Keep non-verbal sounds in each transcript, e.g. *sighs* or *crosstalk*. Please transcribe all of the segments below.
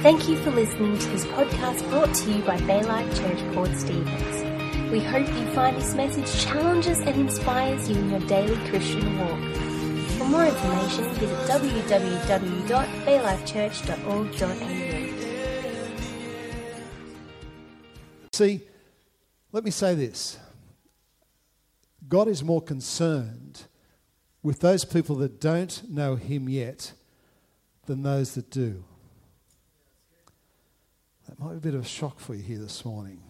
Thank you for listening to this podcast brought to you by Baylife Church Port Stephens. We hope you find this message challenges and inspires you in your daily Christian walk. For more information, visit www.baylifechurch.org.au. See, let me say this God is more concerned with those people that don't know Him yet than those that do. That might be a bit of a shock for you here this morning.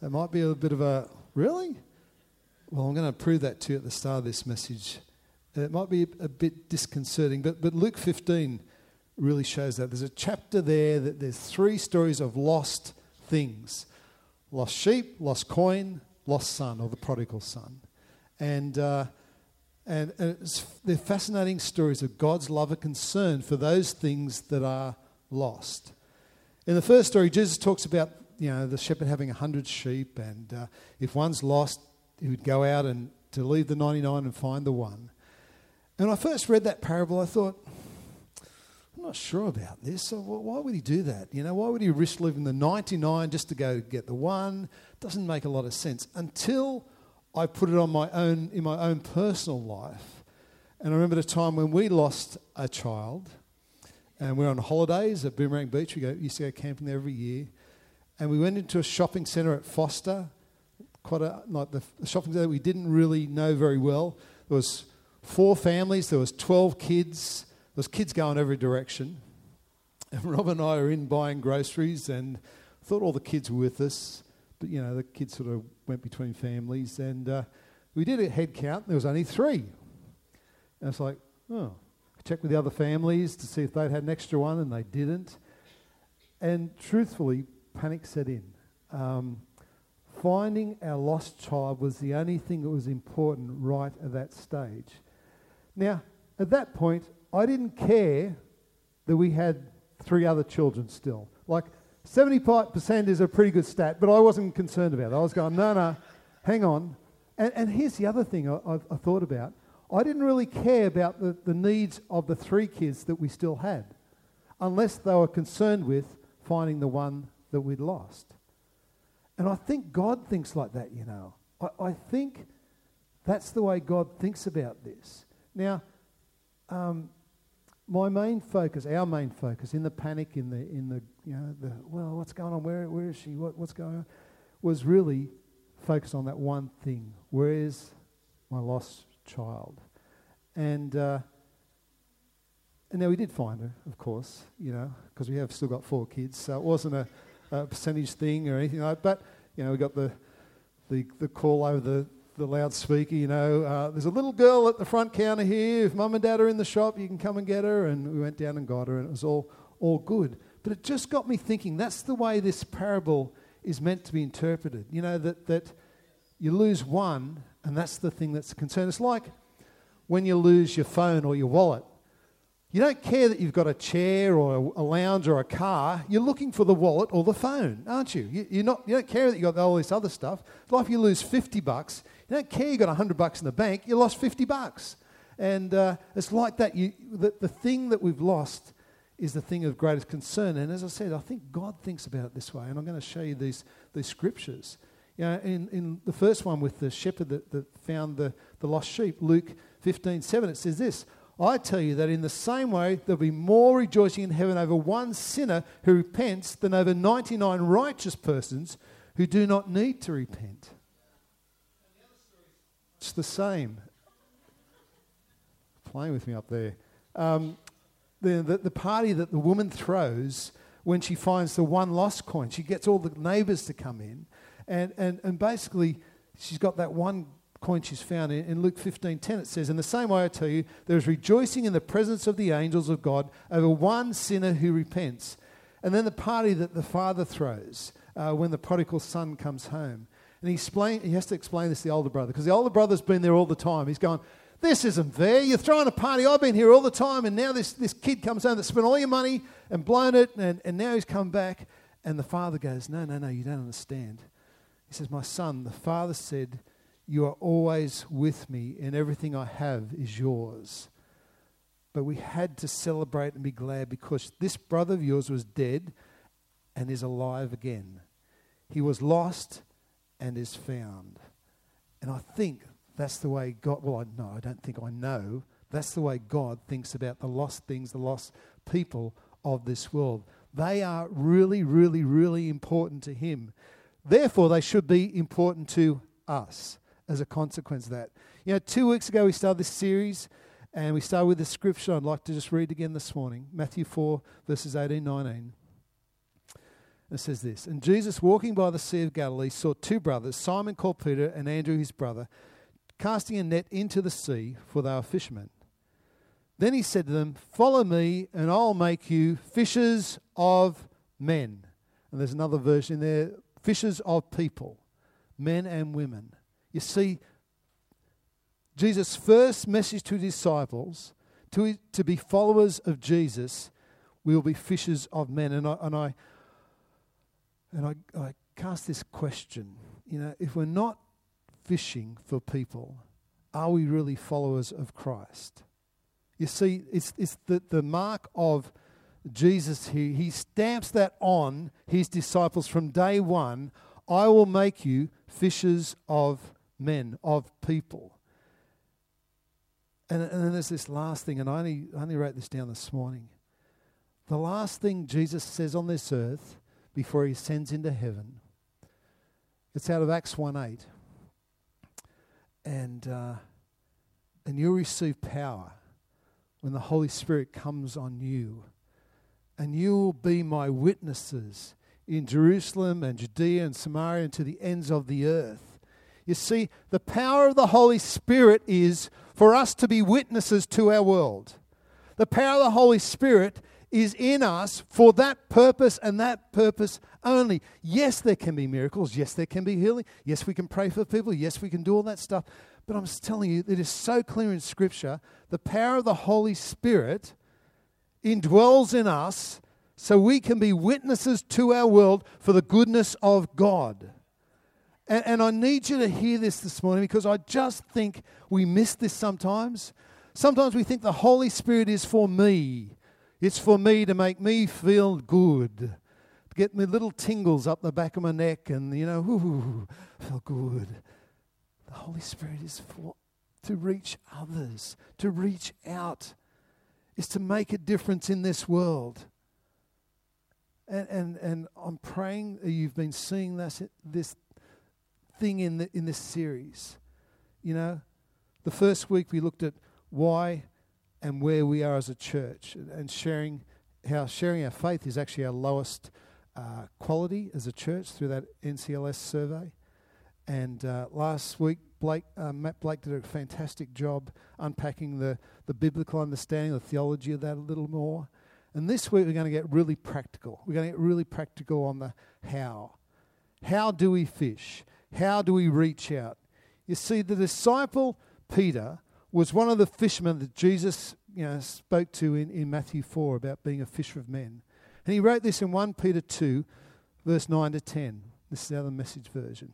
That might be a bit of a, really? Well, I'm going to prove that to you at the start of this message. It might be a bit disconcerting, but, but Luke 15 really shows that. There's a chapter there that there's three stories of lost things lost sheep, lost coin, lost son, or the prodigal son. And, uh, and, and they're fascinating stories of God's love and concern for those things that are lost. In the first story, Jesus talks about you know the shepherd having a hundred sheep, and uh, if one's lost, he would go out and to leave the ninety-nine and find the one. And when I first read that parable, I thought, I'm not sure about this. So why would he do that? You know, why would he risk leaving the 99 just to go get the one? Doesn't make a lot of sense until I put it on my own in my own personal life. And I remember the time when we lost a child, and we were on holidays at Boomerang Beach. We go, used to go camping there every year, and we went into a shopping centre at Forster, quite a like the, shopping centre we didn't really know very well. There was four families, there was 12 kids. There was kids going every direction. And *laughs* Rob and I are in buying groceries and thought all the kids were with us. But, you know, the kids sort of went between families. And uh, we did a head count. There was only three. And it's like, oh. I checked with the other families to see if they'd had an extra one, and they didn't. And truthfully, panic set in. Um, finding our lost child was the only thing that was important right at that stage. Now, at that point, I didn't care that we had three other children still. Like, 75% is a pretty good stat, but I wasn't concerned about it. I was going, no, no, hang on. And, and here's the other thing I, I, I thought about. I didn't really care about the, the needs of the three kids that we still had, unless they were concerned with finding the one that we'd lost. And I think God thinks like that, you know. I, I think that's the way God thinks about this. Now, um, my main focus, our main focus, in the panic, in the in the you know the well, what's going on? Where where is she? What, what's going on? Was really focused on that one thing. Where is my lost child? And uh, and now we did find her, of course, you know, because we have still got four kids, so it wasn't a, a percentage thing or anything like. that. But you know, we got the the the call over the the loudspeaker, you know, uh, there's a little girl at the front counter here. If mum and dad are in the shop, you can come and get her. And we went down and got her, and it was all, all good. But it just got me thinking that's the way this parable is meant to be interpreted. You know, that, that you lose one, and that's the thing that's a concern. It's like when you lose your phone or your wallet. You don't care that you've got a chair or a, lounge or a car. You're looking for the wallet or the phone, aren't you? you you're not, you don't care that you've got all this other stuff. Like if you lose 50 bucks, you don't care you've got 100 bucks in the bank, you lost 50 bucks. And uh, it's like that. You, the, the thing that we've lost is the thing of greatest concern. And as I said, I think God thinks about it this way. And I'm going to show you these, these scriptures. You know, in, in the first one with the shepherd that, that found the, the lost sheep, Luke 15 7, it says this I tell you that in the same way, there'll be more rejoicing in heaven over one sinner who repents than over 99 righteous persons who do not need to repent. It's the same. Playing with me up there. Um, the, the, the party that the woman throws when she finds the one lost coin, she gets all the neighbours to come in, and, and, and basically she's got that one coin she's found in, in Luke 15:10 it says in the same way I tell you there is rejoicing in the presence of the angels of God over one sinner who repents and then the party that the father throws uh, when the prodigal son comes home and he, explain, he has to explain this to the older brother because the older brother's been there all the time. He's going, This isn't fair. You're throwing a party. I've been here all the time, and now this, this kid comes home that spent all your money and blown it, and, and now he's come back. And the father goes, No, no, no, you don't understand. He says, My son, the father said, You are always with me, and everything I have is yours. but we had to celebrate and be glad because this brother of yours was dead and is alive again. He was lost and is found. And I think that's the way God, well, I know, I don't think I know, that's the way God thinks about the lost things, the lost people of this world. They are really, really, really important to Him. Therefore, they should be important to us as a consequence of that. You know, two weeks ago we started this series and we started with the scripture I'd like to just read again this morning Matthew 4, verses 18 19. It says this And Jesus, walking by the Sea of Galilee, saw two brothers, Simon called Peter and Andrew his brother, casting a net into the sea, for they were fishermen. Then he said to them, Follow me, and I'll make you fishers of men. And there's another version there fishers of people, men and women. You see, Jesus' first message to disciples, to, to be followers of Jesus, we will be fishers of men. And I, and I, and I, I cast this question you know, if we're not fishing for people, are we really followers of Christ? You see, it's, it's the, the mark of Jesus here. He stamps that on his disciples from day one. I will make you fishers of men, of people. And, and then there's this last thing, and I only, I only wrote this down this morning. The last thing Jesus says on this earth before he ascends into heaven, it's out of Acts 1 8. And, uh, and you'll receive power when the Holy Spirit comes on you. And you will be my witnesses in Jerusalem and Judea and Samaria and to the ends of the earth. You see, the power of the Holy Spirit is for us to be witnesses to our world. The power of the Holy Spirit is in us for that purpose and that purpose only. Yes, there can be miracles. Yes, there can be healing. Yes, we can pray for people. Yes, we can do all that stuff. But I'm just telling you, it is so clear in Scripture the power of the Holy Spirit indwells in us so we can be witnesses to our world for the goodness of God. And, and I need you to hear this this morning because I just think we miss this sometimes. Sometimes we think the Holy Spirit is for me. It's for me to make me feel good, to get me little tingles up the back of my neck and, you know, ooh, feel good. The Holy Spirit is for to reach others, to reach out, is to make a difference in this world. And, and, and I'm praying you've been seeing this, this thing in, the, in this series. You know, the first week we looked at why and where we are as a church and sharing how sharing our faith is actually our lowest uh, quality as a church through that NCLS survey. And uh, last week, Blake, uh, Matt Blake did a fantastic job unpacking the, the biblical understanding, the theology of that a little more. And this week, we're going to get really practical. We're going to get really practical on the how. How do we fish? How do we reach out? You see, the disciple Peter was one of the fishermen that Jesus you know, spoke to in, in Matthew 4 about being a fisher of men. And he wrote this in 1 Peter 2, verse 9 to 10. This is the other message version.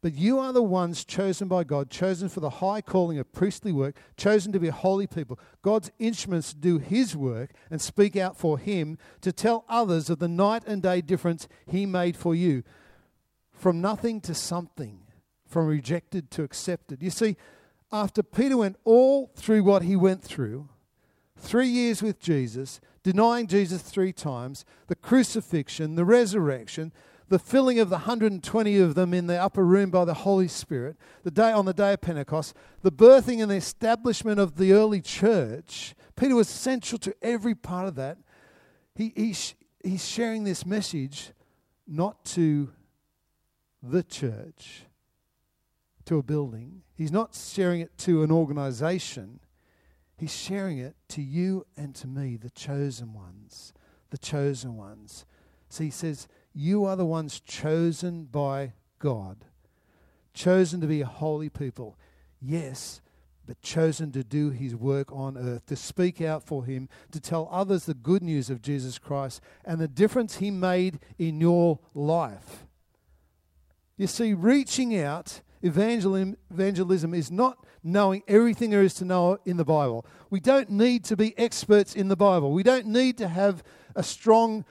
But you are the ones chosen by God, chosen for the high calling of priestly work, chosen to be holy people, God's instruments to do His work and speak out for Him, to tell others of the night and day difference He made for you. From nothing to something, from rejected to accepted. You see, after Peter went all through what he went through, three years with Jesus, denying Jesus three times, the crucifixion, the resurrection, the filling of the 120 of them in the upper room by the Holy Spirit, the day on the day of Pentecost, the birthing and the establishment of the early church. Peter was central to every part of that. He, he's, he's sharing this message not to the church, to a building. He's not sharing it to an organization. He's sharing it to you and to me, the chosen ones. The chosen ones. So he says, you are the ones chosen by God, chosen to be a holy people. Yes, but chosen to do his work on earth, to speak out for him, to tell others the good news of Jesus Christ and the difference he made in your life. You see, reaching out evangelism, evangelism is not knowing everything there is to know in the Bible. We don't need to be experts in the Bible. We don't need to have a strong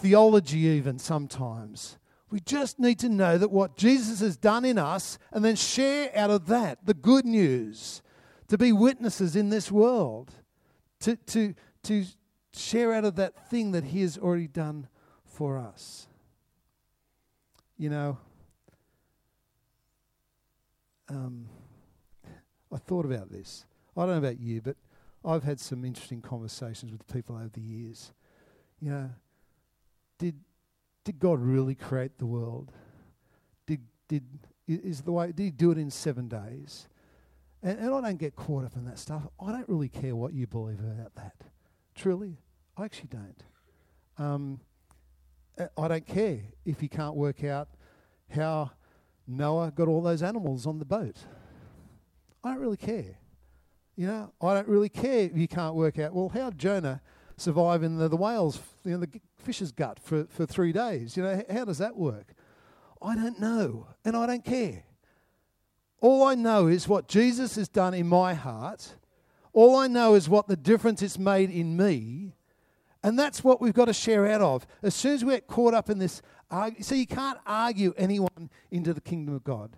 theology, even sometimes. We just need to know that what Jesus has done in us and then share out of that the good news to be witnesses in this world, to, to, to share out of that thing that He has already done for us. You know, um, *laughs* I thought about this. I don't know about you, but I've had some interesting conversations with people over the years. You know, did did God really create the world? Did did is the way did He do it in seven days? And, and I don't get caught up in that stuff. I don't really care what you believe about that. Truly, I actually don't. Um, I don't care if you can't work out how Noah got all those animals on the boat. I don't really care. You know, I don't really care if you can't work out, well, how Jonah survive in the, the whale's, you know, the fish's gut for, for three days? You know, how does that work? I don't know, and I don't care. All I know is what Jesus has done in my heart. All I know is what the difference it's made in me. And that's what we've got to share out of. As soon as we get caught up in this, argue, so you can't argue anyone into the kingdom of God.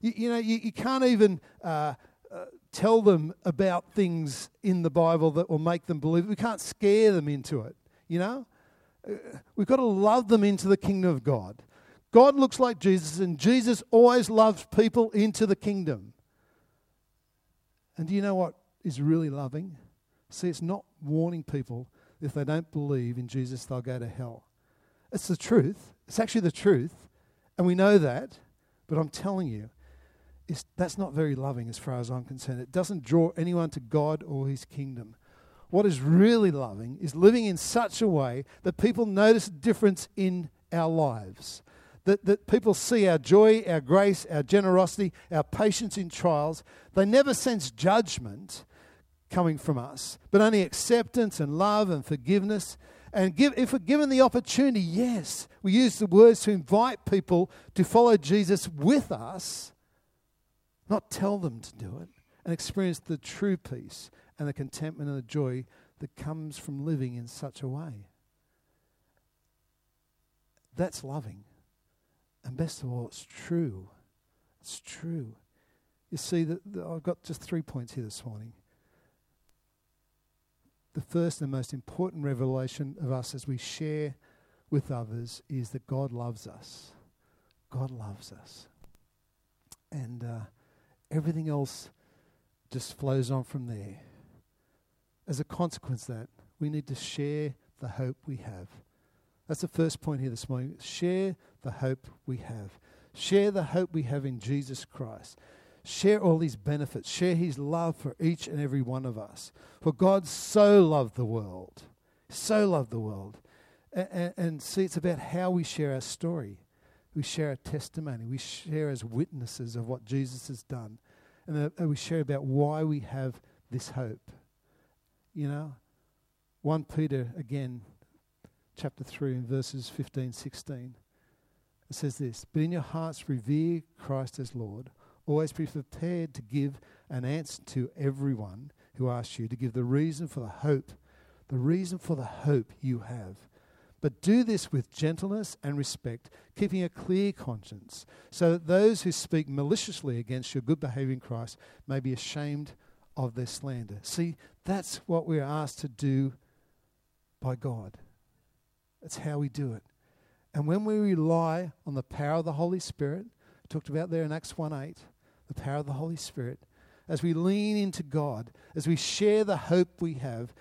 You, you know, you, you can't even uh, uh, tell them about things in the Bible that will make them believe. We can't scare them into it, you know? Uh, we've got to love them into the kingdom of God. God looks like Jesus, and Jesus always loves people into the kingdom. And do you know what is really loving? See, it's not warning people if they don't believe in Jesus, they'll go to hell. It's the truth. It's actually the truth. And we know that. But I'm telling you, that's not very loving as far as I'm concerned. It doesn't draw anyone to God or his kingdom. What is really loving is living in such a way that people notice a difference in our lives. That, that people see our joy, our grace, our generosity, our patience in trials. They never sense judgment coming from us, but only acceptance and love and forgiveness. And give, if we're given the opportunity, yes, we use the words to invite people to follow Jesus with us not tell them to do it, and experience the true peace and the contentment and the joy that comes from living in such a way. That's loving. And best of all, it's true. It's true. You see, that I've got just three points here this morning. The first and most important revelation of us as we share with others is that God loves us. God loves us. And uh, everything else just flows on from there. As a consequence that, we need to share the hope we have. That's the first point here this morning. Share the hope we have. Share the hope we have in Jesus Christ. Share all these benefits. Share his love for each and every one of us. For God so loved the world, so loved the world. And, and, and see, it's about how we share our story. We share a testimony. We share as witnesses of what Jesus has done. And uh, we share about why we have this hope. You know? 1 Peter, again, chapter 3, and verses 15, 16. It says this But in your hearts revere Christ as Lord. Always be prepared to give an answer to everyone who asks you, to give the reason for the hope, the reason for the hope you have. But do this with gentleness and respect, keeping a clear conscience, so that those who speak maliciously against your good behavior in Christ may be ashamed of their slander. See, that's what we're asked to do by God. That's how we do it. And when we rely on the power of the Holy Spirit, talked about there in Acts 1 8, the power of the Holy Spirit, as we lean into God, as we share the hope we have,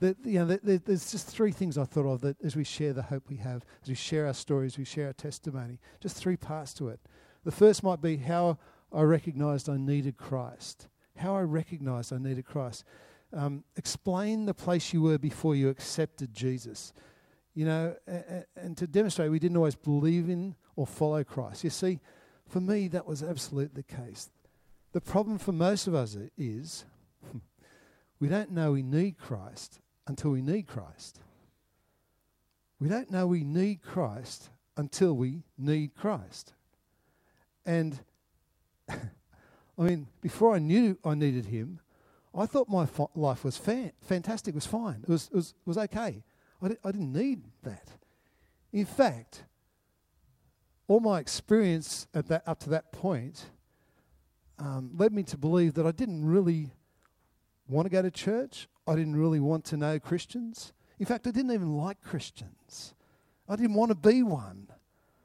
that, you know, that, there's just three things I thought of that as we share the hope we have, as we share our stories, we share our testimony. Just three parts to it. The first might be how I recognized I needed Christ. How I recognized I needed Christ. Um, explain the place you were before you accepted Jesus. You know, and, and to demonstrate we didn't always believe in or follow Christ. You see, for me, that was absolutely the case. The problem for most of us is *laughs* we don't know we need Christ until we need Christ. We don't know we need Christ until we need Christ. And *laughs* I mean, before I knew I needed Him, I thought my fa- life was fa- fantastic, was fine, it was, it was, was okay. I, di- I didn't need that. In fact, all my experience at that, up to that point um, led me to believe that I didn't really want to go to church. I didn't really want to know Christians. In fact, I didn't even like Christians. I didn't want to be one.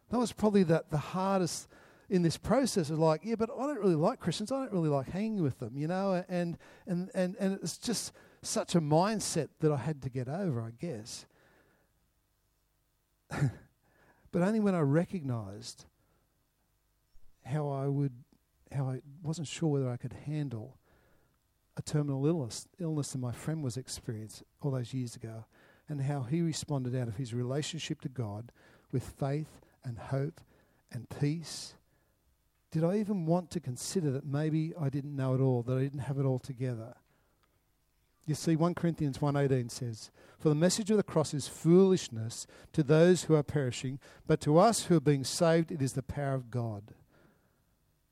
That was probably the, the hardest in this process of like, yeah, but I don't really like Christians. I don't really like hanging with them, you know, and and and and it's just such a mindset that I had to get over, I guess. *laughs* but only when I recognized how I would how I wasn't sure whether I could handle a terminal illness illness that my friend was experiencing all those years ago and how he responded out of his relationship to God with faith and hope and peace did I even want to consider that maybe I didn't know it all, that I didn't have it all together? You see, 1 Corinthians 1.18 says, For the message of the cross is foolishness to those who are perishing, but to us who are being saved, it is the power of God.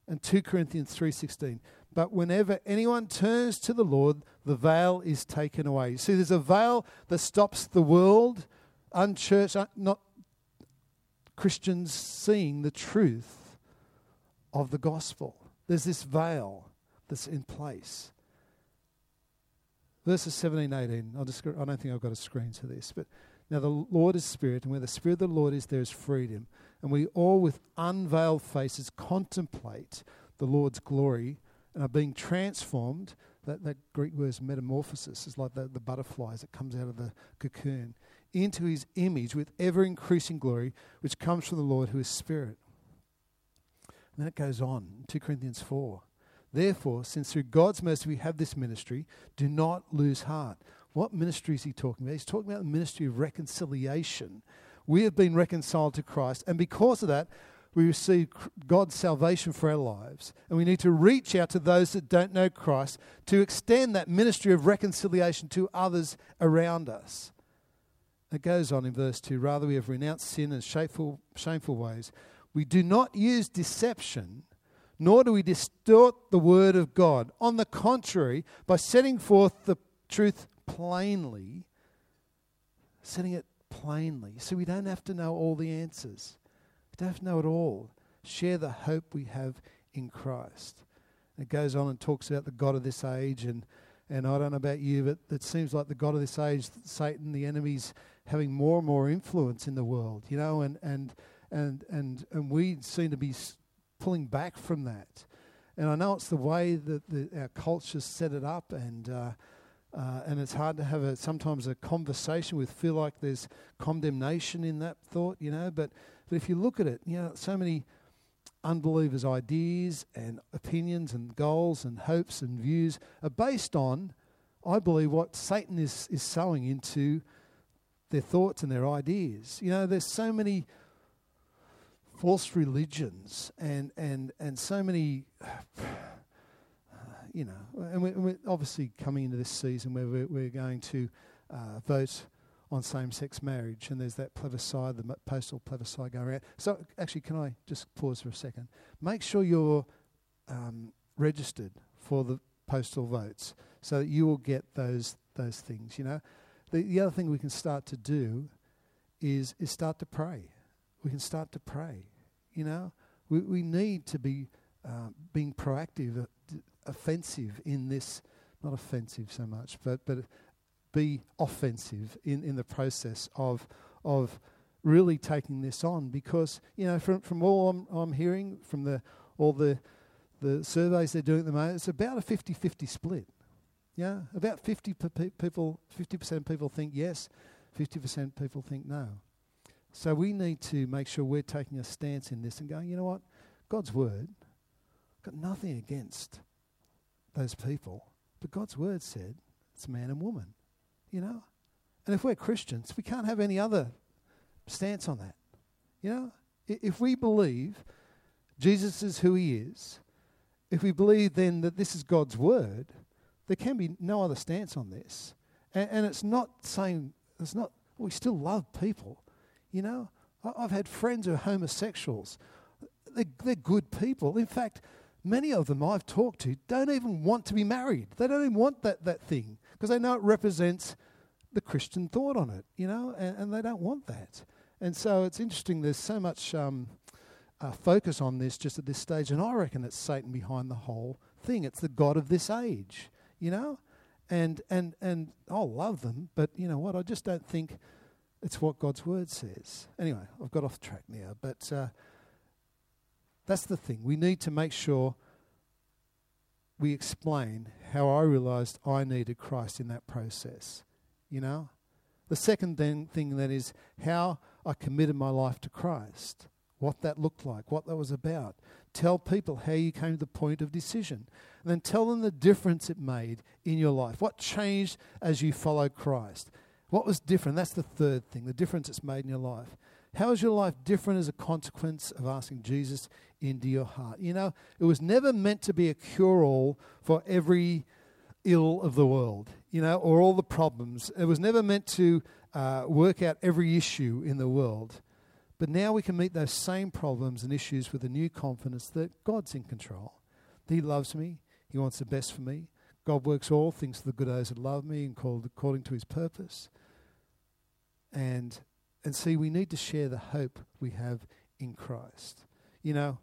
And 2 Corinthians 3.16, But whenever anyone turns to the Lord, the veil is taken away. You see, there's a veil that stops the world, unchurched, not Christians seeing the truth of the gospel. There's this veil that's in place. Verses 17, 18. I'll just, I don't think I've got a screen for this, but now the Lord is Spirit, and where the Spirit of the Lord is, there is freedom. And we all, with unveiled faces, contemplate the Lord's glory and are being transformed. That, that Greek word is metamorphosis, is like the, the butterflies that comes out of the cocoon, into his image with ever increasing glory, which comes from the Lord who is Spirit. And then it goes on, 2 Corinthians 4. Therefore, since through God's mercy we have this ministry, do not lose heart. What ministry is he talking about? He's talking about the ministry of reconciliation. We have been reconciled to Christ, and because of that, we receive God's salvation for our lives. And we need to reach out to those that don't know Christ to extend that ministry of reconciliation to others around us. It goes on in verse 2 Rather, we have renounced sin and shameful, shameful ways. We do not use deception, nor do we distort the word of God. On the contrary, by setting forth the truth plainly, setting it plainly, so we don't have to know all the answers. Don't know it all. Share the hope we have in Christ. It goes on and talks about the God of this age, and, and I don't know about you, but it seems like the God of this age, Satan, the enemy's having more and more influence in the world, you know, and, and and and and we seem to be pulling back from that. And I know it's the way that the, our culture set it up, and uh, uh, and it's hard to have a sometimes a conversation with feel like there's condemnation in that thought, you know. But but if you look at it, you know, so many unbelievers' ideas and opinions and goals and hopes and views are based on, I believe, what Satan is is sowing into their thoughts and their ideas. You know, there's so many false religions and, and, and so many, *sighs* you know, and we're, obviously coming into this season where we're, we're going to uh, vote on same-sex marriage, and there's that plebiscite, the postal plebiscite going around. So, actually, can I just pause for a second? Make sure you're um, registered for the postal votes, so that you will get those those things. You know, the, the other thing we can start to do is is start to pray we can start to pray. You know, we, we need to be uh, being proactive, uh, d- offensive in this, not offensive so much, but, but be offensive in, in the process of, of really taking this on because, you know, from, from all I'm, I'm hearing, from the, all the, the surveys they're doing at the moment, it's about a 50 50 split. Yeah, about 50 pe- people, 50% of people think yes, 50% of people think no. So we need to make sure we're taking a stance in this and going, you know what? God's word, got nothing against those people, but God's word said it's man and woman, you know? And if we're Christians, we can't have any other stance on that. You know? If we believe Jesus is who he is, if we believe then that this is God's word, there can be no other stance on this. And, and it's not saying, it's not, we still love people. You know, I've had friends who are homosexuals. They're, they're good people. In fact, Many of them I've talked to don't even want to be married. They don't even want that, that thing because they know it represents the Christian thought on it, you know, and, and they don't want that. And so it's interesting, there's so much um, uh, focus on this just at this stage, and I reckon it's Satan behind the whole thing. It's the God of this age, you know? And, and, and I'll love them, but you know what? I just don't think it's what God's word says. Anyway, I've got off track now, but uh, that's the thing. We need to make sure we explain how I realized I needed Christ in that process. You know? The second thing, thing then is how I committed my life to Christ, what that looked like, what that was about. Tell people how you came to the point of decision. And then tell them the difference it made in your life. What changed as you followed Christ? What was different? That's the third thing, the difference it's made in your life. How is your life different as a consequence of asking Jesus into your heart? You know, it was never meant to be a cure all for every ill of the world, you know, or all the problems. It was never meant to uh, work out every issue in the world. But now we can meet those same problems and issues with a new confidence that God's in control. That He loves me, He wants the best for me. God works all things for the good of those that love me and called according to His purpose. And and see, we need to share the hope we have in Christ. You know,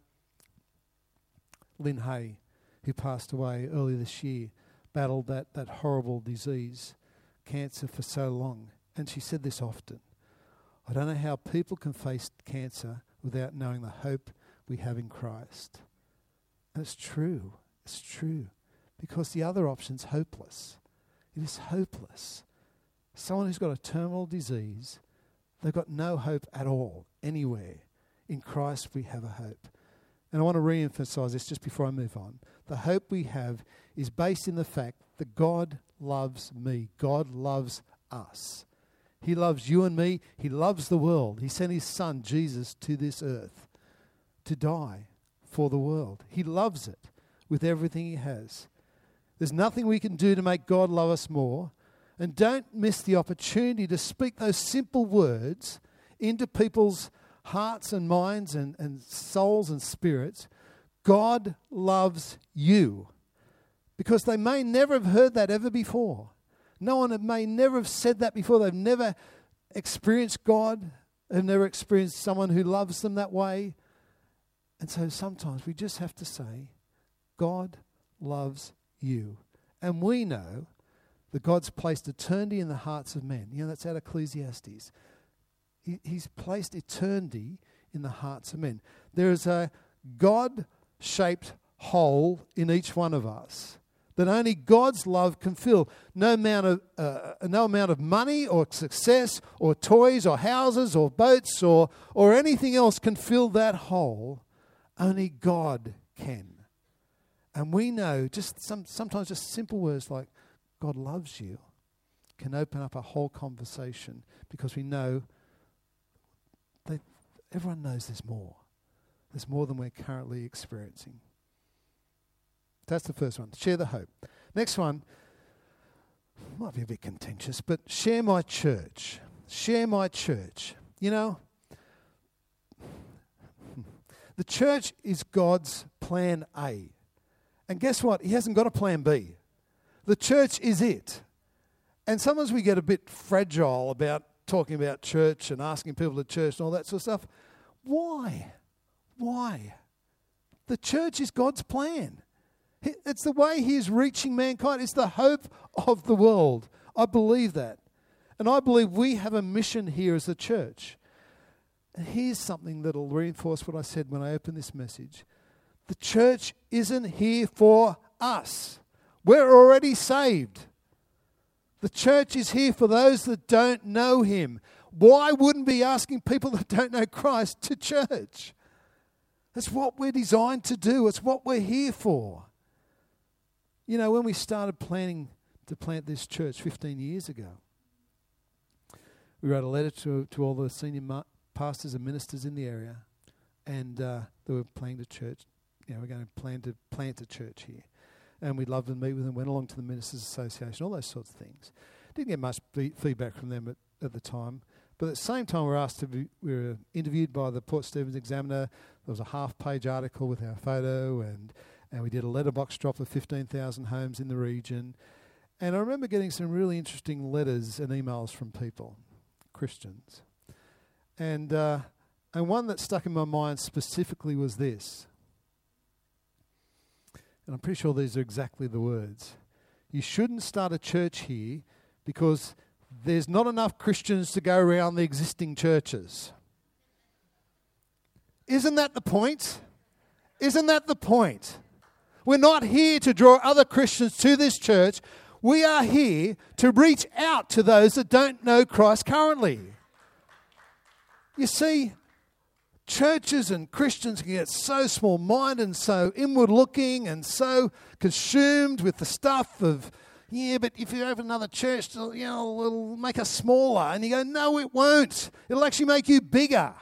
Lynn Hay, who passed away earlier this year, battled that, that horrible disease, cancer, for so long. And she said this often I don't know how people can face cancer without knowing the hope we have in Christ. And it's true. It's true. Because the other option's hopeless. It is hopeless. Someone who's got a terminal disease, they've got no hope at all, anywhere. In Christ, we have a hope. And I want to re emphasize this just before I move on. The hope we have is based in the fact that God loves me, God loves us. He loves you and me, He loves the world. He sent His Son, Jesus, to this earth to die for the world. He loves it with everything He has. There's nothing we can do to make God love us more. And don't miss the opportunity to speak those simple words into people's hearts and minds and, and souls and spirits. God loves you. Because they may never have heard that ever before. No one may never have said that before. They've never experienced God. They've never experienced someone who loves them that way. And so sometimes we just have to say, God loves you. And we know that God's placed eternity in the hearts of men. You know, that's out of Ecclesiastes. He, he's placed eternity in the hearts of men. There is a God shaped hole in each one of us that only God's love can fill. No amount of, uh, no amount of money or success or toys or houses or boats or, or anything else can fill that hole. Only God can. And we know just some, sometimes just simple words like God loves you can open up a whole conversation because we know that everyone knows there's more. There's more than we're currently experiencing. That's the first one. Share the hope. Next one might be a bit contentious, but share my church. Share my church. You know, the church is God's plan A. And guess what? He hasn't got a plan B. The church is it. And sometimes we get a bit fragile about talking about church and asking people to church and all that sort of stuff. Why? Why? The church is God's plan. It's the way He is reaching mankind. It's the hope of the world. I believe that. And I believe we have a mission here as a church. And here's something that'll reinforce what I said when I opened this message the church isn't here for us, we're already saved. The church is here for those that don't know Him. Why wouldn't be asking people *laughs* that don't know Christ to church? That's what we're designed to do, it's what we're here for. You know, when we started planning to plant this church 15 years ago, we wrote a letter to, to all the senior ma- pastors and ministers in the area, and uh, they were planning the church. You know, we're going to plan to plant a church here. And we'd love to meet with them, went along to the Ministers Association, all those sorts of things. Didn't get much be- feedback from them at, at the time. But at the same time, we were asked to be, we were interviewed by the Port Stephens Examiner. There was a half page article with our photo and and we did a letterbox drop of 15,000 homes in the region. And I remember getting some really interesting letters and emails from people, Christians. And, uh, and one that stuck in my mind specifically was this. And I'm pretty sure these are exactly the words. You shouldn't start a church here because there's not enough Christians to go around the existing churches. Isn't that the point? Isn't that the point? We're not here to draw other Christians to this church. We are here to reach out to those that don't know Christ currently. You see, churches and Christians can get so small minded and so inward looking and so consumed with the stuff of, yeah, but if you open another church, you know, it'll make us smaller. And you go, no, it won't. It'll actually make you bigger.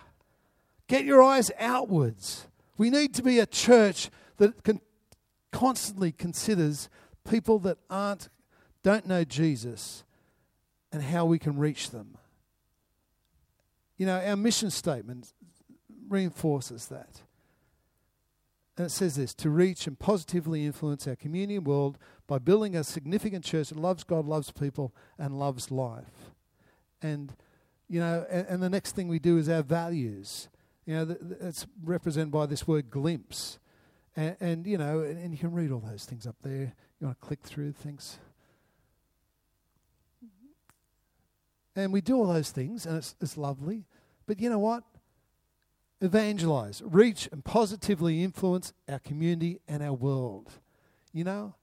Get your eyes outwards. We need to be a church that can constantly considers people that aren't don't know Jesus and how we can reach them. You know, our mission statement reinforces that. And it says this to reach and positively influence our community and world by building a significant church that loves God, loves people, and loves life. And, you know, and, and the next thing we do is our values. You know, it's represented by this word glimpse. And, and you know, and, and, you can read all those things up there. You want to click through things. And we do all those things, and it's, it's lovely. But you know what? Evangelize, reach, and positively influence our community and our world. You know,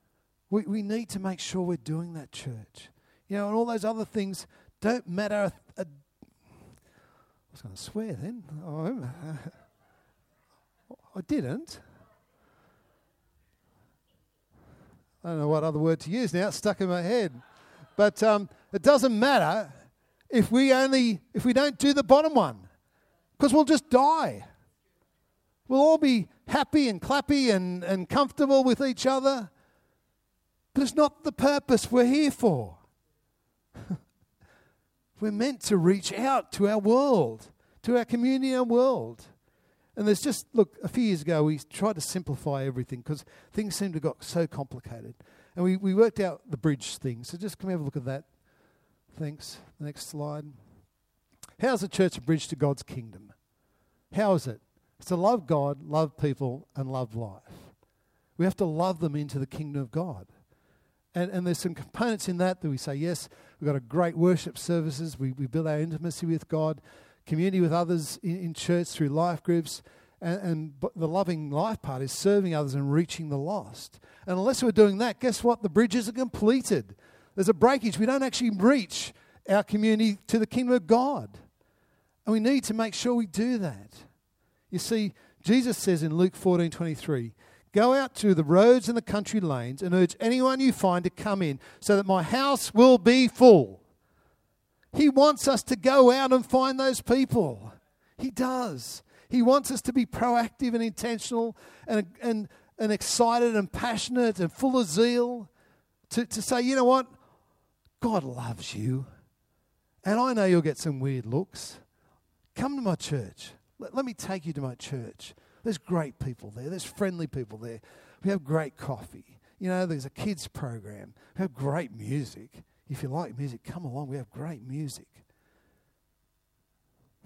we, we need to make sure we're doing that, church. You know, and all those other things don't matter a, a I was going to swear then. Oh, *laughs* I didn't. I don't know what other word to use now. It's stuck in my head. But um, it doesn't matter if we only if we don't do the bottom one, because we'll just die. We'll all be happy and clappy and, and comfortable with each other. But it's not the purpose we're here for. *laughs* We're meant to reach out to our world, to our community, our world. And there's just, look, a few years ago we tried to simplify everything because things seemed to have got so complicated. And we, we worked out the bridge thing. So just come have a look at that. Thanks. The next slide. How's the church a bridge to God's kingdom? How is it? It's to love God, love people, and love life. We have to love them into the kingdom of God. And, and there's some components in that that we say, yes, we've got a great worship services. We, we build our intimacy with God, community with others in, in church through life groups. And, and the loving life part is serving others and reaching the lost. And unless we're doing that, guess what? The bridges are completed. There's a breakage. We don't actually reach our community to the kingdom of God. And we need to make sure we do that. You see, Jesus says in Luke 14 23, Go out to the roads and the country lanes and urge anyone you find to come in so that my house will be full. He wants us to go out and find those people. He does. He wants us to be proactive and intentional and, and, and excited and passionate and full of zeal to, to say, you know what? God loves you. And I know you'll get some weird looks. Come to my church. Let, let me take you to my church. There's great people there. There's friendly people there. We have great coffee. You know, there's a kids program. We have great music. If you like music, come along. We have great music.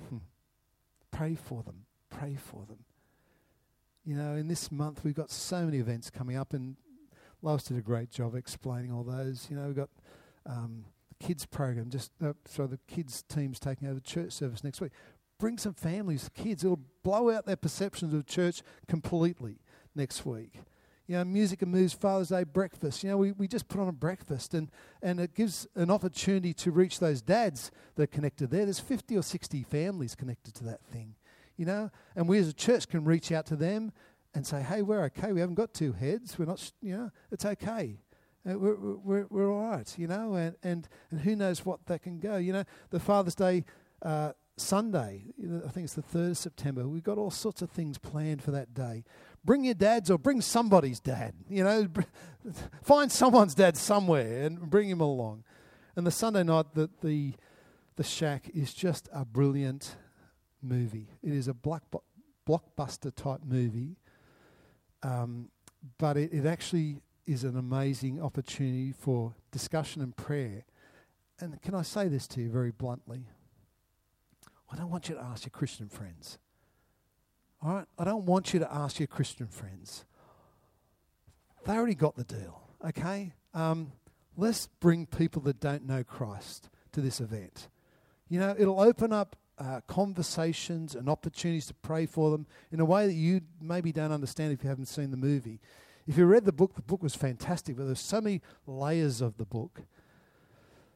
Hmm. Pray for them. Pray for them. You know, in this month we've got so many events coming up, and Lois did a great job explaining all those. You know, we've got um, the kids program. Just uh, so the kids team's taking over the church service next week. Bring some families, kids. It'll blow out their perceptions of church completely next week. You know, Music and Moves Father's Day breakfast. You know, we, we just put on a breakfast and, and it gives an opportunity to reach those dads that are connected there. There's 50 or 60 families connected to that thing, you know, and we as a church can reach out to them and say, hey, we're okay. We haven't got two heads. We're not, you know, it's okay. Uh, we're, we're, we're all right, you know, and, and, and who knows what that can go. You know, the Father's Day uh, Sunday, I think it's the 3rd of September, we've got all sorts of things planned for that day. Bring your dads or bring somebody's dad. You know, *laughs* find someone's dad somewhere and bring him along. And the Sunday night, the, the, the Shack is just a brilliant movie. It is a block, blockbuster type movie. Um, but it, it actually is an amazing opportunity for discussion and prayer. And can I say this to you very bluntly? I don't want you to ask your Christian friends. All right? I don't want you to ask your Christian friends. They already got the deal, okay? Um, let's bring people that don't know Christ to this event. You know, it'll open up uh, conversations and opportunities to pray for them in a way that you maybe don't understand if you haven't seen the movie. If you read the book, the book was fantastic, but there's so many layers of the book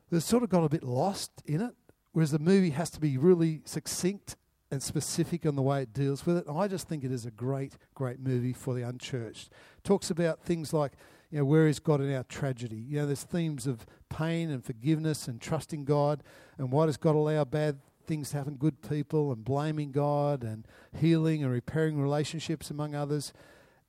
that sort of got a bit lost in it, whereas the movie has to be really succinct and specific on the way it deals with it. And I just think it is a great, great movie for the unchurched. Talks about things like, you know, where is God in our tragedy? You know, there's themes of pain and forgiveness and trusting God, and why does God allow bad things to happen, good people, and blaming God, and healing and repairing relationships, among others.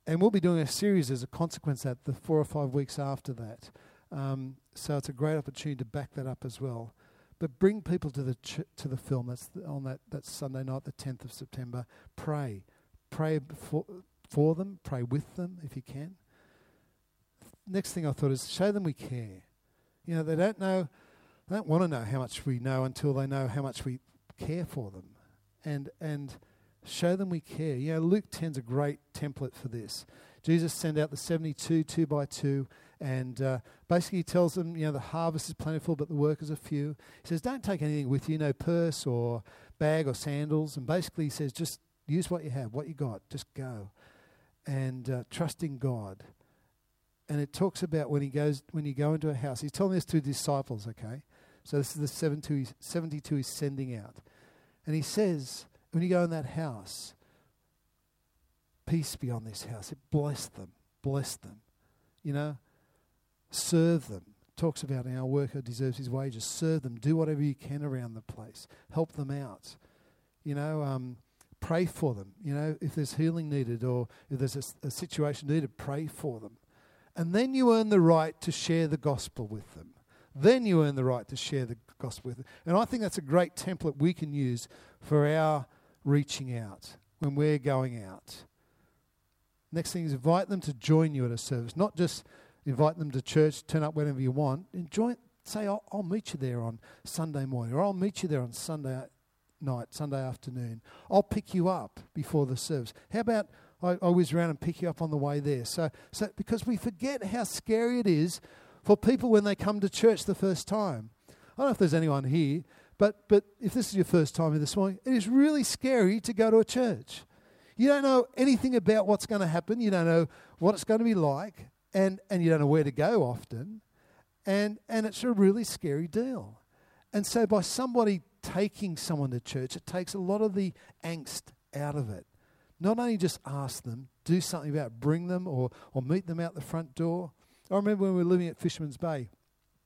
And we'll be doing a series as a consequence that, the four or five weeks after that. Um, so it's a great opportunity to back that up as well. But bring people to the ch- to the film. That's on that, that Sunday night, the 10th of September. Pray. Pray for, for them. Pray with them if you can. Next thing I thought is show them we care. You know, they don't know, they don't want to know how much we know until they know how much we care for them. And, and Show them we care. You know, Luke 10 is a great template for this. Jesus sent out the 72 two by two, and uh, basically he tells them, you know, the harvest is plentiful, but the workers are few. He says, don't take anything with you, no purse or bag or sandals. And basically he says, just use what you have, what you got, just go. And uh, trust in God. And it talks about when he goes, when you go into a house, he's telling this to disciples, okay? So this is the 72, 72 he's sending out. And he says, when you go in that house, peace be on this house. It bless them, bless them. You know, serve them. Talks about our worker deserves his wages. Serve them. Do whatever you can around the place. Help them out. You know, um, pray for them. You know, if there's healing needed or if there's a, a situation needed, pray for them. And then you earn the right to share the gospel with them. Then you earn the right to share the gospel with them. And I think that's a great template we can use for our reaching out, when we're going out. Next thing is invite them to join you at a service, not just invite them to church, turn up whenever you want. Enjoy, say, I'll, I'll meet you there on Sunday morning, or I'll meet you there on Sunday night, Sunday afternoon. I'll pick you up before the service. How about I, I around and pick you up on the way there? So, so because we forget how scary it is for people when they come to church the first time. I don't know if there's anyone here but, but if this is your first time here this morning, it is really scary to go to a church. You don't know anything about what's going to happen. You don't know what it's going to be like, and, and you don't know where to go often. And, and it's a really scary deal. And so, by somebody taking someone to church, it takes a lot of the angst out of it. Not only just ask them, do something about it, bring them or, or meet them out the front door. I remember when we were living at Fisherman's Bay,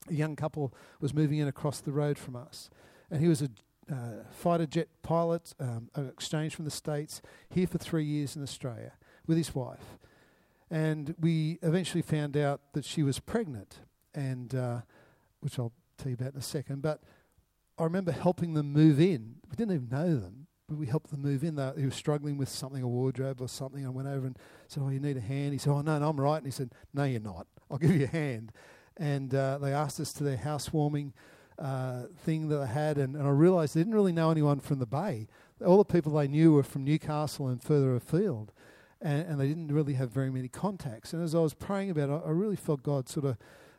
a young couple was moving in across the road from us and he was a uh, fighter jet pilot, um, exchange from the States, here for three years in Australia with his wife. And we eventually found out that she was pregnant, and uh, which I'll tell you about in a second. But I remember helping them move in. We didn't even know them, but we helped them move in. They, he was struggling with something, a wardrobe or something. I went over and said, "Oh, you need a hand." He said, "Oh, no, no, I'm right." And he said, "No, you're not. I'll give you a hand." And uh, they asked us to their housewarming uh, thing that they had, and, and I realised they didn't really know anyone from the Bay. All the people they knew were from Newcastle and further afield, and, and they didn't really have very many contacts. And as I was praying about it, I, I really felt God sort of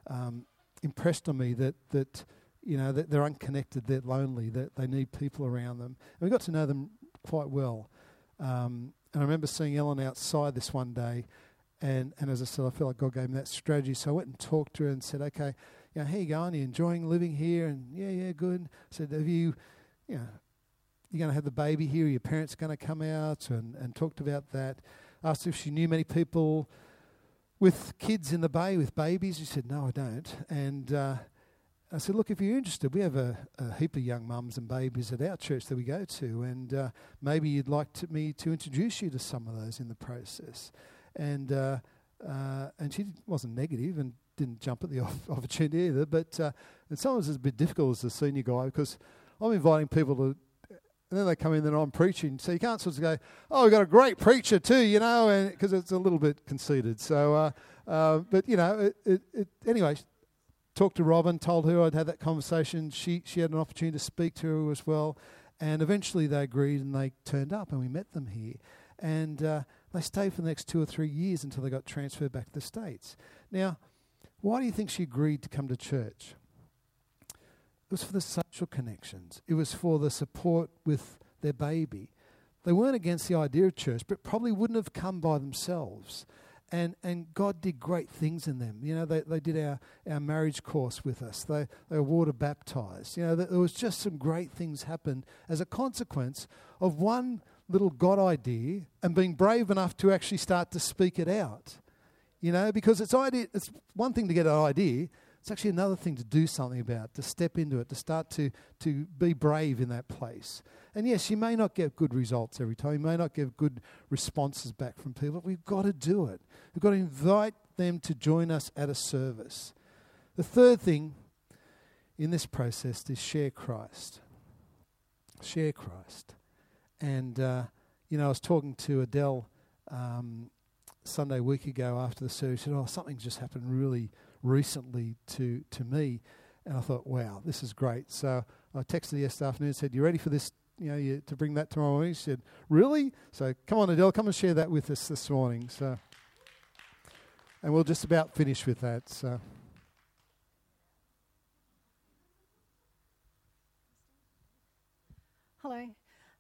um, impressed on me that that you know that they're unconnected, they're lonely, that they need people around them. And we got to know them quite well. Um, and I remember seeing Ellen outside this one day, and, and as I said, I feel like God gave me that strategy. So I went and talked to her and said, okay, you know, how you going? Are you enjoying living here? And yeah, yeah, good. I said, have you, you know, you're going to have the baby here? Your parents going to come out? And, and talked about that. Asked if she knew many people with kids in the bay with babies. She said, no, I don't. And uh, I said, look, if you're interested, we have a, a, heap of young mums and babies at our church that we go to, and uh, maybe you'd like to, me to introduce you to some of those in the process. And uh, uh, and she wasn't negative and didn't jump at the *laughs* opportunity either. But uh, and sometimes it's a bit difficult as a senior guy because I'm inviting people to and then they come in and I'm preaching. So you can't sort of go, oh, we've got a great preacher too, you know, because it's a little bit conceited. So, uh, uh, but you know, it, it, it, anyway, talked to Robin, told her I'd had that conversation. She she had an opportunity to speak to her as well, and eventually they agreed and they turned up and we met them here, and uh, they stayed for the next two or three years until they got transferred back to the states. Now, why do you think she agreed to come to church? It was for the social connections. It was for the support with their baby. They weren't against the idea of church, but probably wouldn't have come by themselves. And, and God did great things in them. You know, they, they did our, our marriage course with us. They, they were water baptized. You know, there was just some great things happened as a consequence of one little God idea and being brave enough to actually start to speak it out. You know, because it's idea it's one thing to get an idea, it's actually another thing to do something about, to step into it, to start to, to be brave in that place. And yes, you may not get good results every time. You may not get good responses back from people, but we've got to do it. We've got to invite them to join us at a service. The third thing in this process is share Christ. Share Christ. And, uh, you know, I was talking to Adele um, Sunday week ago after the service. She said, Oh, something's just happened really recently to, to me. And I thought, wow, this is great. So I texted yesterday afternoon and said, You ready for this? You know, you, to bring that tomorrow morning? She said, Really? So come on, Adele, come and share that with us this morning. So, and we'll just about finish with that. So. Hello.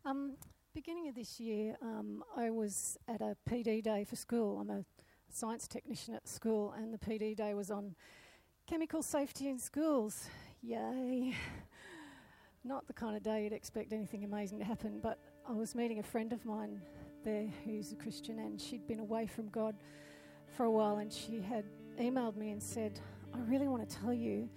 Um, beginning of this year, um, I was at a PD day for school. I'm a science technician at school, and the PD day was on chemical safety in schools. Yay! Not the kind of day you'd expect anything amazing to happen, but I was meeting a friend of mine there who's a Christian, and she'd been away from God for a while, and she had emailed me and said, I really want to tell you.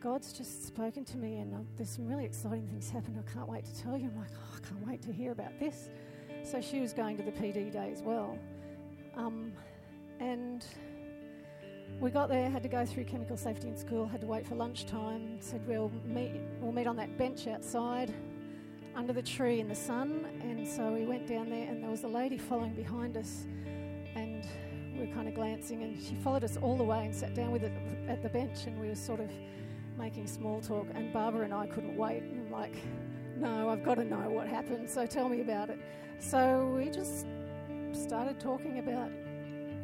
God's just spoken to me, and uh, there's some really exciting things happened. I can't wait to tell you. I'm like, oh, I can't wait to hear about this. So she was going to the PD day as well. Um, and we got there, had to go through chemical safety in school, had to wait for lunchtime, said we'll meet, we'll meet on that bench outside under the tree in the sun. And so we went down there, and there was a lady following behind us. And we were kind of glancing, and she followed us all the way and sat down with it at the bench. And we were sort of making small talk. And Barbara and I couldn't wait. And I'm like, no, I've got to know what happened, so tell me about it. So we just started talking about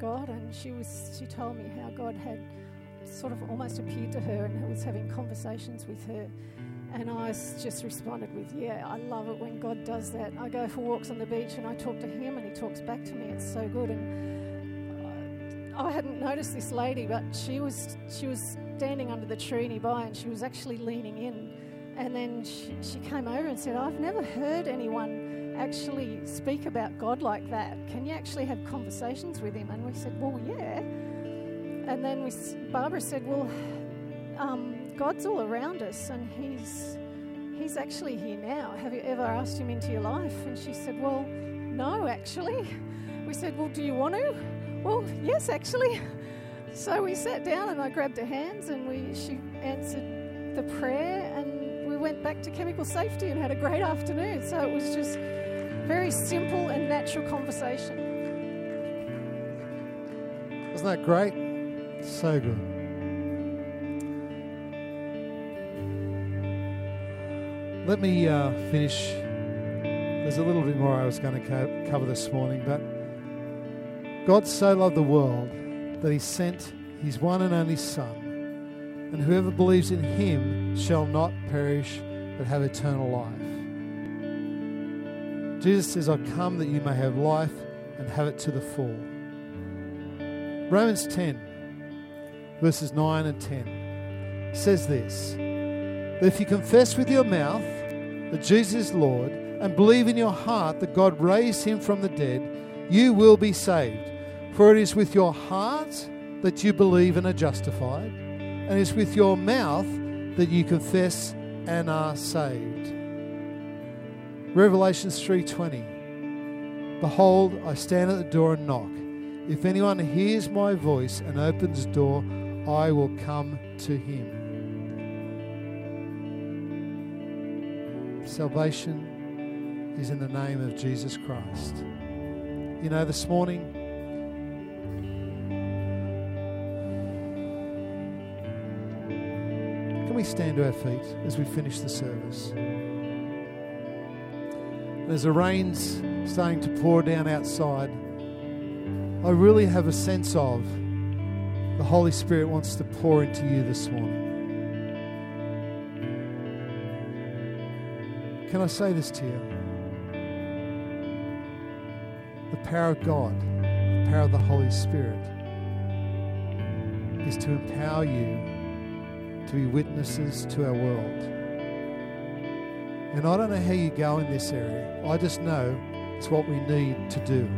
God, and she was she told me how God had sort of almost appeared to her and was having conversations with her. And I just responded with, Yeah, I love it when God does that. I go for walks on the beach and I talk to Him and He talks back to me. It's so good. And uh, I hadn't noticed this lady, but she was she was standing under the tree nearby and she was actually leaning in. And then she, she came over and said, I've never heard anyone actually speak about God like that? Can you actually have conversations with Him? And we said, Well, yeah. And then we, Barbara said, Well, um, God's all around us and He's, he's actually here now. Have you ever asked Him into your life? And she said, Well, no, actually. *laughs* We said, Well, do you want to? Well, yes, actually. *laughs* So we sat down and I grabbed her hands and we, she answered the prayer and we went back to chemical safety and had a great afternoon. So it was just very simple and natural conversation. Isn't that great? So good. Let me uh, finish. There's a little bit more I was going to co- cover this morning, but God so loved the world that he sent his one and only Son, and whoever believes in him shall not perish but have eternal life. Jesus says, I come that you may have life and have it to the full. Romans 10, verses 9 and 10 says this that if you confess with your mouth that Jesus is Lord and believe in your heart that God raised him from the dead, you will be saved. For it is with your heart that you believe and are justified, and it is with your mouth that you confess and are saved. Revelations 3:20 Behold, I stand at the door and knock. If anyone hears my voice and opens the door, I will come to him. Salvation is in the name of Jesus Christ. You know, this morning, can we stand to our feet as we finish the service? As the rain's starting to pour down outside, I really have a sense of the Holy Spirit wants to pour into you this morning. Can I say this to you? The power of God, the power of the Holy Spirit, is to empower you to be witnesses to our world. And I don't know how you go in this area. I just know it's what we need to do.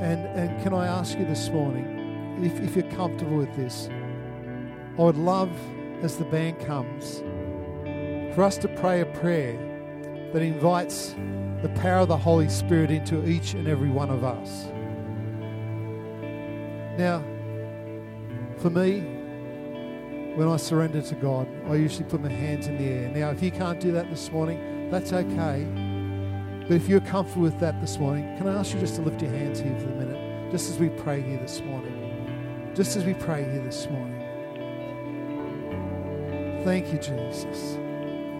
And, and can I ask you this morning, if, if you're comfortable with this, I would love, as the band comes, for us to pray a prayer that invites the power of the Holy Spirit into each and every one of us. Now, for me, when I surrender to God, I usually put my hands in the air. Now, if you can't do that this morning, that's okay. But if you're comfortable with that this morning, can I ask you just to lift your hands here for a minute, just as we pray here this morning? Just as we pray here this morning. Thank you, Jesus.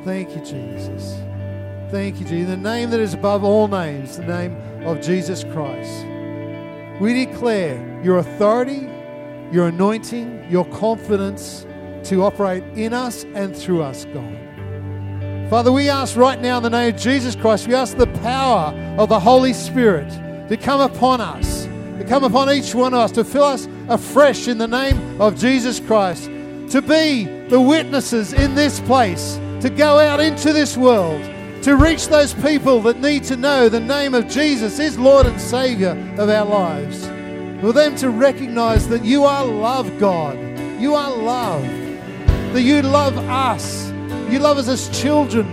Thank you, Jesus. Thank you, Jesus. The name that is above all names, the name of Jesus Christ. We declare your authority, your anointing, your confidence to operate in us and through us, God. Father, we ask right now in the name of Jesus Christ, we ask the power of the Holy Spirit to come upon us, to come upon each one of us, to fill us afresh in the name of Jesus Christ, to be the witnesses in this place, to go out into this world, to reach those people that need to know the name of Jesus is Lord and Savior of our lives. For them to recognize that you are love, God. You are love. That you love us. You love us as children.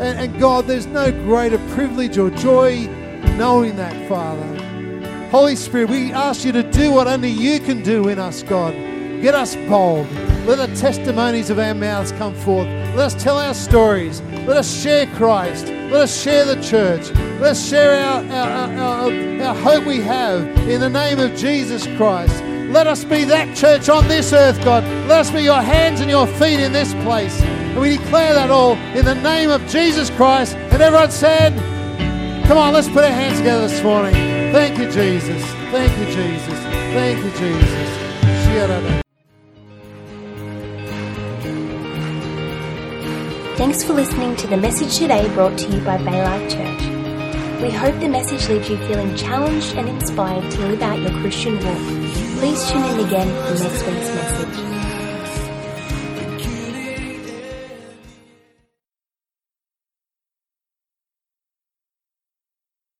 And, and God, there's no greater privilege or joy knowing that, Father. Holy Spirit, we ask you to do what only you can do in us, God. Get us bold. Let the testimonies of our mouths come forth. Let us tell our stories. Let us share Christ. Let us share the church. Let us share our, our, our, our, hope we have in the name of Jesus Christ. Let us be that church on this earth, God. Let us be your hands and your feet in this place. And we declare that all in the name of Jesus Christ. And everyone said, Come on, let's put our hands together this morning. Thank you, Jesus. Thank you, Jesus. Thank you, Jesus. Thanks for listening to the message today brought to you by Baylife Church. We hope the message leaves you feeling challenged and inspired to live out your Christian walk. Please tune in again for next week's message.